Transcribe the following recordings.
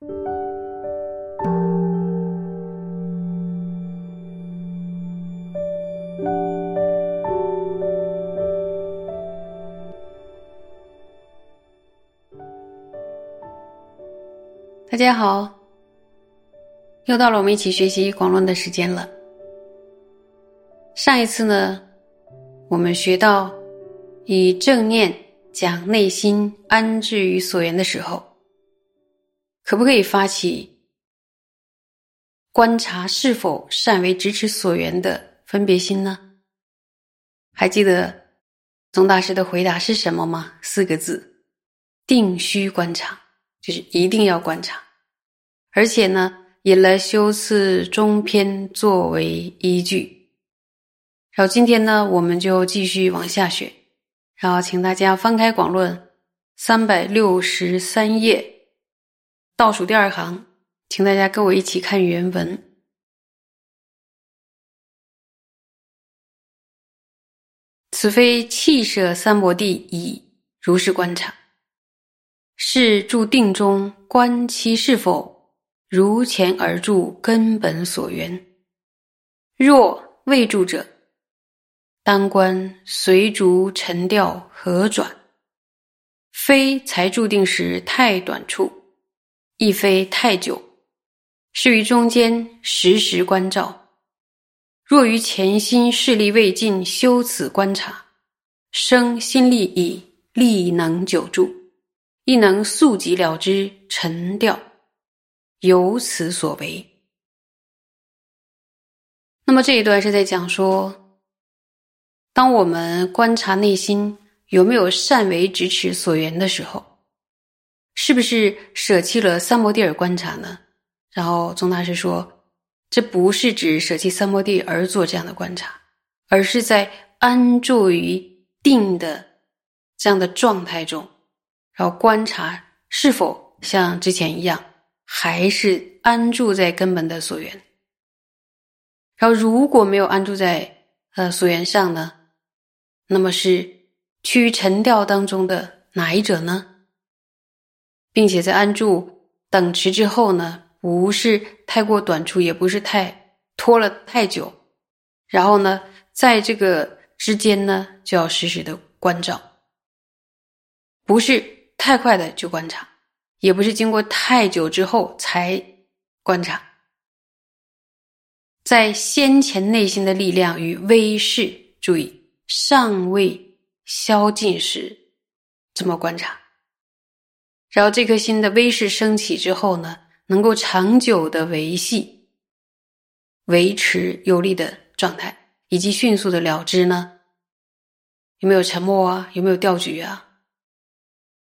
大家好，又到了我们一起学习广论的时间了。上一次呢，我们学到以正念将内心安置于所缘的时候，可不可以发起观察是否善为咫尺所缘的分别心呢？还记得宗大师的回答是什么吗？四个字：定须观察。就是一定要观察，而且呢，引了修次中篇作为依据。然后今天呢，我们就继续往下学。然后请大家翻开《广论》三百六十三页，倒数第二行，请大家跟我一起看原文。此非气舍三摩地已，如是观察。是住定中观其是否如前而住根本所缘。若未住者，当观随逐沉掉何转。非才注定时太短处，亦非太久，是于中间时时关照。若于前心势力未尽，修此观察，生心力已，力能久住。亦能速即了之，沉掉，由此所为。那么这一段是在讲说，当我们观察内心有没有善为支持所缘的时候，是不是舍弃了三摩地而观察呢？然后宗大师说，这不是指舍弃三摩地而做这样的观察，而是在安住于定的这样的状态中。然后观察是否像之前一样，还是安住在根本的所缘。然后如果没有安住在呃所缘上呢，那么是趋于沉掉当中的哪一者呢？并且在安住等持之后呢，不是太过短促，也不是太拖了太久。然后呢，在这个之间呢，就要时时的关照，不是。太快的就观察，也不是经过太久之后才观察，在先前内心的力量与威势，注意尚未消尽时，怎么观察。然后这颗心的威势升起之后呢，能够长久的维系、维持有力的状态，以及迅速的了知呢？有没有沉默啊？有没有掉举啊？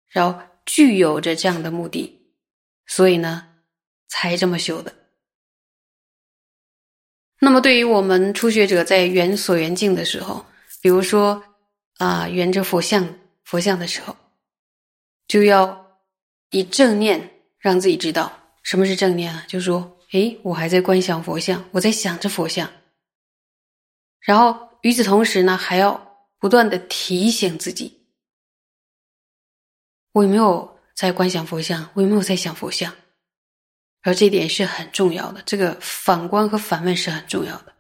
然后具有着这样的目的，所以呢，才这么修的。那么，对于我们初学者在圆所缘境的时候，比如说啊，圆着佛像佛像的时候，就要以正念让自己知道什么是正念啊，就说：诶，我还在观想佛像，我在想着佛像。然后与此同时呢，还要不断的提醒自己。我有没有在观想佛像？我有没有在想佛像？而这一点是很重要的，这个反观和反问是很重要的。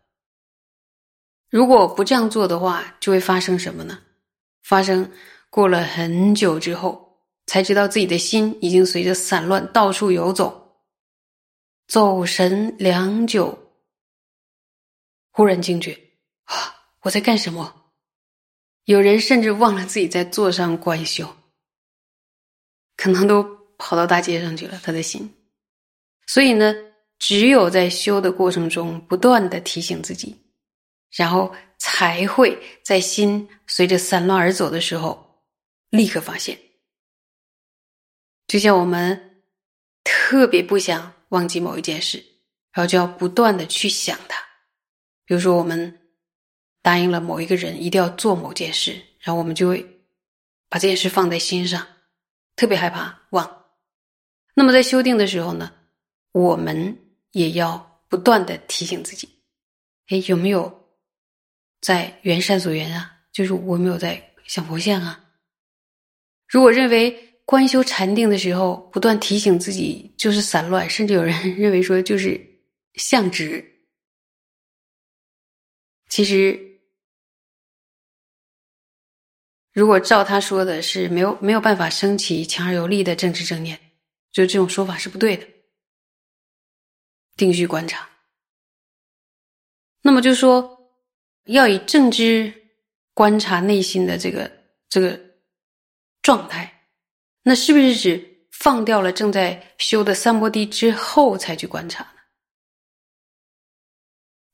如果不这样做的话，就会发生什么呢？发生过了很久之后，才知道自己的心已经随着散乱到处游走，走神良久，忽然惊觉啊，我在干什么？有人甚至忘了自己在座上观修。可能都跑到大街上去了，他的心。所以呢，只有在修的过程中，不断的提醒自己，然后才会在心随着散乱而走的时候，立刻发现。就像我们特别不想忘记某一件事，然后就要不断的去想它。比如说，我们答应了某一个人一定要做某件事，然后我们就会把这件事放在心上。特别害怕忘，那么在修订的时候呢，我们也要不断的提醒自己，哎，有没有在缘善所缘啊？就是我没有在想佛像啊。如果认为观修禅定的时候不断提醒自己就是散乱，甚至有人 认为说就是相直。其实，如果照他说的是没有没有办法升起强而有力的政治正念，就这种说法是不对的。定须观察。那么就说要以正知观察内心的这个这个状态，那是不是指放掉了正在修的三摩地之后才去观察呢？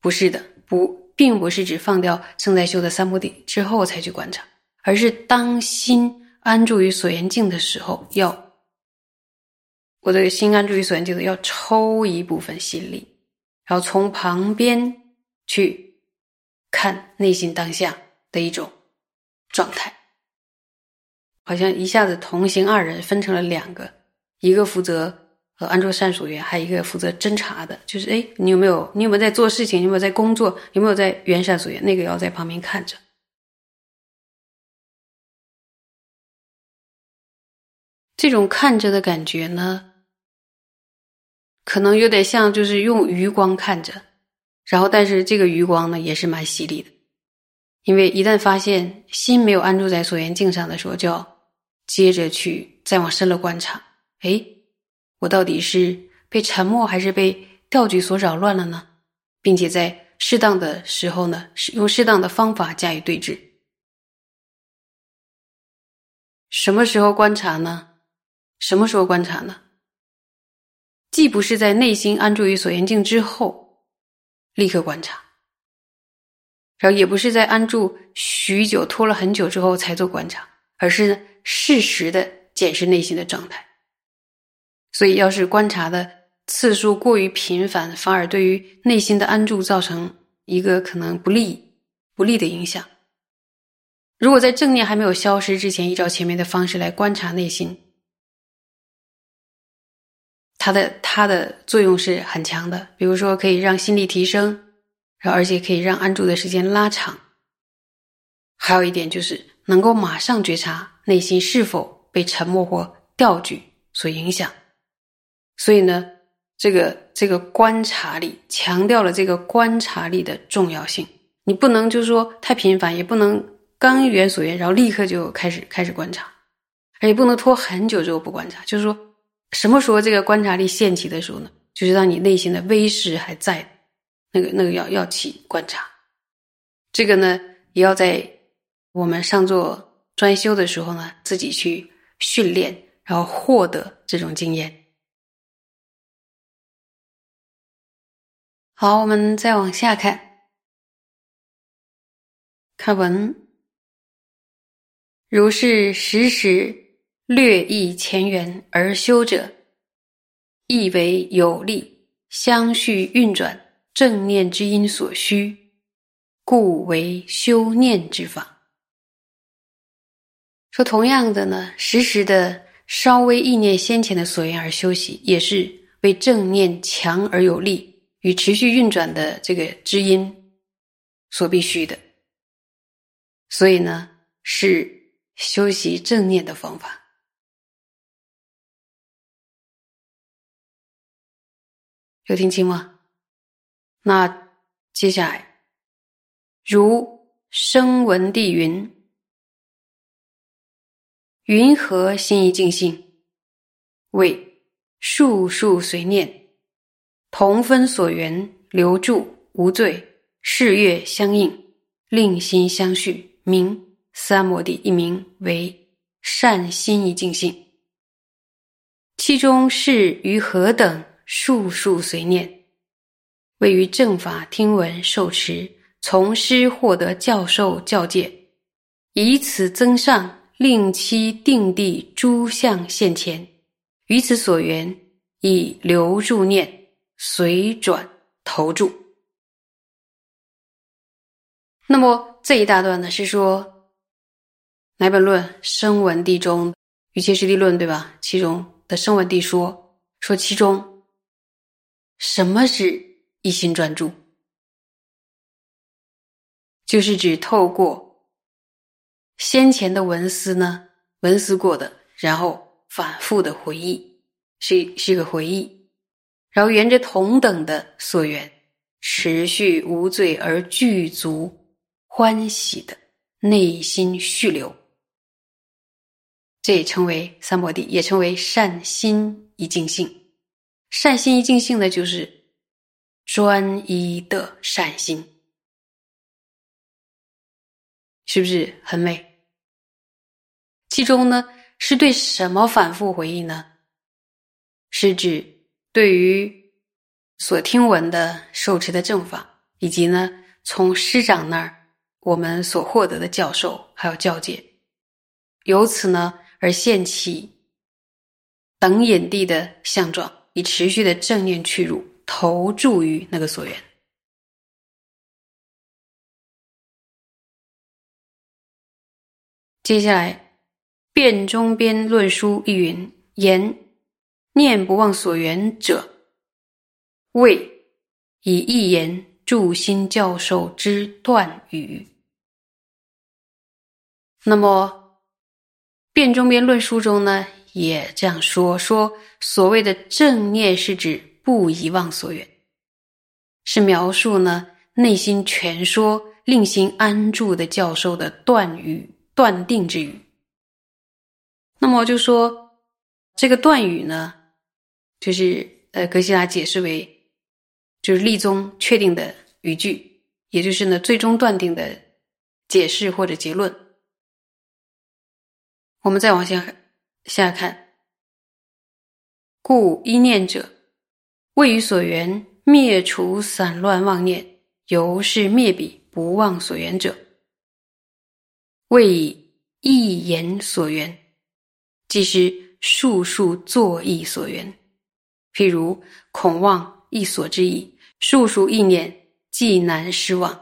不是的，不，并不是指放掉正在修的三摩地之后才去观察，而是当心安住于所缘境的时候，要我的心安住于所缘境的，要抽一部分心力，然后从旁边。去看内心当下的一种状态，好像一下子同行二人分成了两个，一个负责和安住善所缘，还有一个负责侦查的，就是哎，你有没有你有没有在做事情？有没有在工作？有没有在缘善所缘？那个要在旁边看着。这种看着的感觉呢，可能有点像就是用余光看着。然后，但是这个余光呢，也是蛮犀利的，因为一旦发现心没有安住在所缘境上的时候，就要接着去再往深了观察。哎，我到底是被沉默还是被调举所扰乱了呢？并且在适当的时候呢，用适当的方法加以对峙。什么时候观察呢？什么时候观察呢？既不是在内心安住于所缘境之后。立刻观察，然后也不是在安住许久、拖了很久之后才做观察，而是适时的检视内心的状态。所以，要是观察的次数过于频繁，反而对于内心的安住造成一个可能不利、不利的影响。如果在正念还没有消失之前，依照前面的方式来观察内心。它的它的作用是很强的，比如说可以让心力提升，然后而且可以让安住的时间拉长。还有一点就是能够马上觉察内心是否被沉默或调举所影响。所以呢，这个这个观察力强调了这个观察力的重要性。你不能就是说太频繁，也不能刚一缘所缘，然后立刻就开始开始观察，而且不能拖很久之后不观察，就是说。什么时候这个观察力现起的时候呢？就是让你内心的威势还在，那个那个要要起观察。这个呢，也要在我们上座专修的时候呢，自己去训练，然后获得这种经验。好，我们再往下看，看文，如是时时。略意前缘而修者，亦为有力相续运转正念之因所需，故为修念之法。说同样的呢，时时的稍微意念先前的所缘而修习，也是为正念强而有力与持续运转的这个知音所必须的。所以呢，是修习正念的方法。有听清吗？那接下来，如声闻地云：“云何心意尽性？为数数随念，同分所缘，留住无罪，事月相应，令心相续，名三摩地。一名为善心意尽性。其中是于何等？”数数随念，位于正法听闻受持，从师获得教授教戒，以此增上，令其定地诸相现前，于此所缘，以留住念，随转投注。那么这一大段呢，是说哪本论？声闻地中，与切实地论，对吧？其中的声闻地说，说其中。什么是一心专注？就是指透过先前的文思呢，文思过的，然后反复的回忆，是是一个回忆，然后沿着同等的所缘，持续无罪而具足欢喜的内心续流，这也称为三摩地，也称为善心一净性。善心一净性的就是专一的善心。是不是很美？其中呢，是对什么反复回忆呢？是指对于所听闻的受持的正法，以及呢，从师长那儿我们所获得的教授还有教诫，由此呢而现起等引地的相状，以持续的正念去入，投注于那个所缘。接下来，《辩中边论书》一云言：“念不忘所缘者，谓以一言助心教授之断语。”那么，《辩中边论书》中呢，也这样说：说所谓的正念是指不遗忘所缘，是描述呢内心全说、令心安住的教授的断语。断定之语，那么就说这个断语呢，就是呃，格西拉解释为就是立宗确定的语句，也就是呢最终断定的解释或者结论。我们再往下下看，故一念者，位于所缘灭除散乱妄念，由是灭彼不忘所缘者。为以一言所缘，即是数数作意所缘。譬如恐忘一所之意，数数意念既难失望。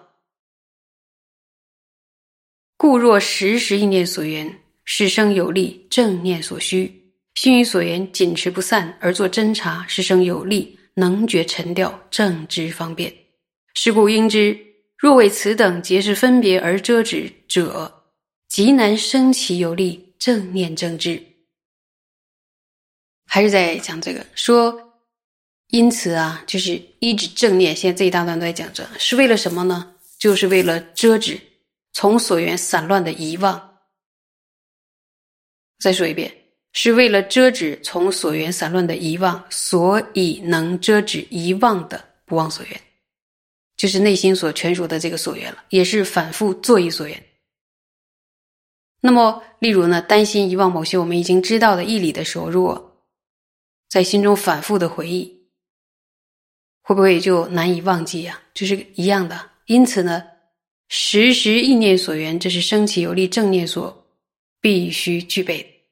故若时时意念所缘，是生有力正念所需；心与所缘紧持不散，而作侦察，是生有力能觉沉掉正知方便。是故应知，若为此等皆是分别而遮止者。极难生起有力正念正知，还是在讲这个说，因此啊，就是一指正念。现在这一大段都在讲这，是为了什么呢？就是为了遮止从所缘散乱的遗忘。再说一遍，是为了遮止从所缘散乱的遗忘，所以能遮止遗忘的不忘所缘，就是内心所全属的这个所缘了，也是反复作意所缘。那么，例如呢，担心遗忘某些我们已经知道的义理的时候，如果在心中反复的回忆，会不会就难以忘记呀？就是一样的。因此呢，时时意念所缘，这是升起有力正念所必须具备。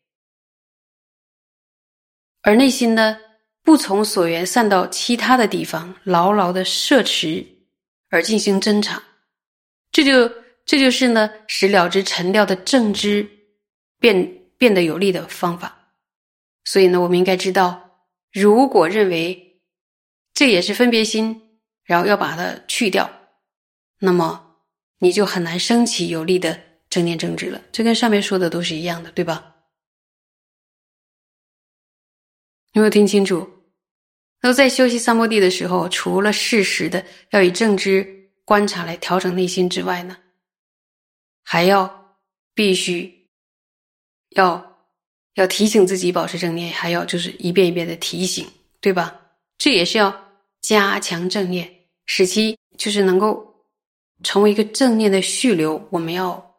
而内心呢，不从所缘散到其他的地方，牢牢的摄持而进行侦查，这就。这就是呢，使了之沉掉的正知变变得有力的方法。所以呢，我们应该知道，如果认为这也是分别心，然后要把它去掉，那么你就很难升起有力的正念正知了。这跟上面说的都是一样的，对吧？有没有听清楚？那在修习三摩地的时候，除了适时的要以正知观察来调整内心之外呢？还要必须要要提醒自己保持正念，还要就是一遍一遍的提醒，对吧？这也是要加强正念，使其就是能够成为一个正念的续流，我们要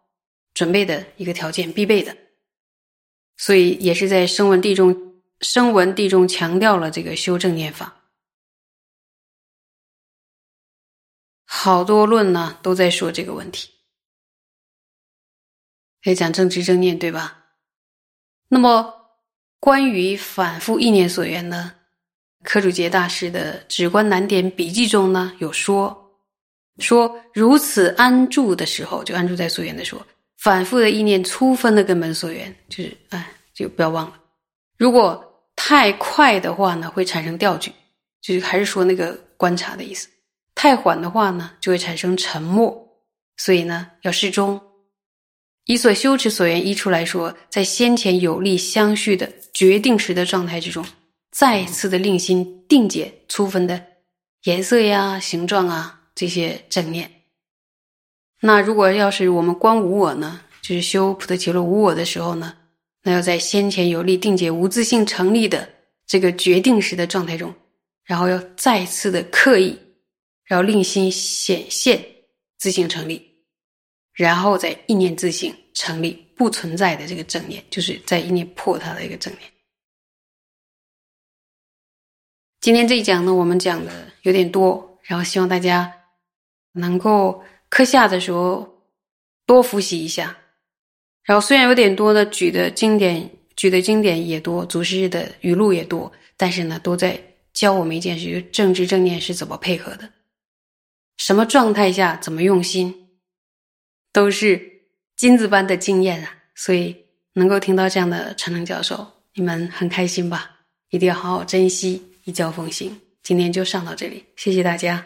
准备的一个条件，必备的。所以也是在声闻地中声闻地中强调了这个修正念法，好多论呢都在说这个问题。可以讲正知正念，对吧？那么关于反复意念所缘呢？柯主杰大师的《止观难点笔记》中呢有说，说如此安住的时候，就安住在所缘的时候，反复的意念粗分的根本所缘，就是哎，就不要忘了。如果太快的话呢，会产生调举，就是还是说那个观察的意思；太缓的话呢，就会产生沉默。所以呢，要适中。以所修持所缘一处来说，在先前有力相续的决定时的状态之中，再次的令心定解粗分的颜色呀、形状啊这些正念。那如果要是我们观无我呢，就是修普特伽罗无我的时候呢，那要在先前有力定解无自性成立的这个决定时的状态中，然后要再次的刻意，然后令心显现自性成立，然后再意念自性成立不存在的这个正念，就是在意念破它的一个正念。今天这一讲呢，我们讲的有点多，然后希望大家能够课下的时候多复习一下。然后虽然有点多呢，举的经典举的经典也多，祖师的语录也多，但是呢，都在教我们一件事：就正知正念是怎么配合的，什么状态下怎么用心，都是金子般的经验啊！所以能够听到这样的陈能教授，你们很开心吧？一定要好好珍惜。一教奉行，今天就上到这里，谢谢大家。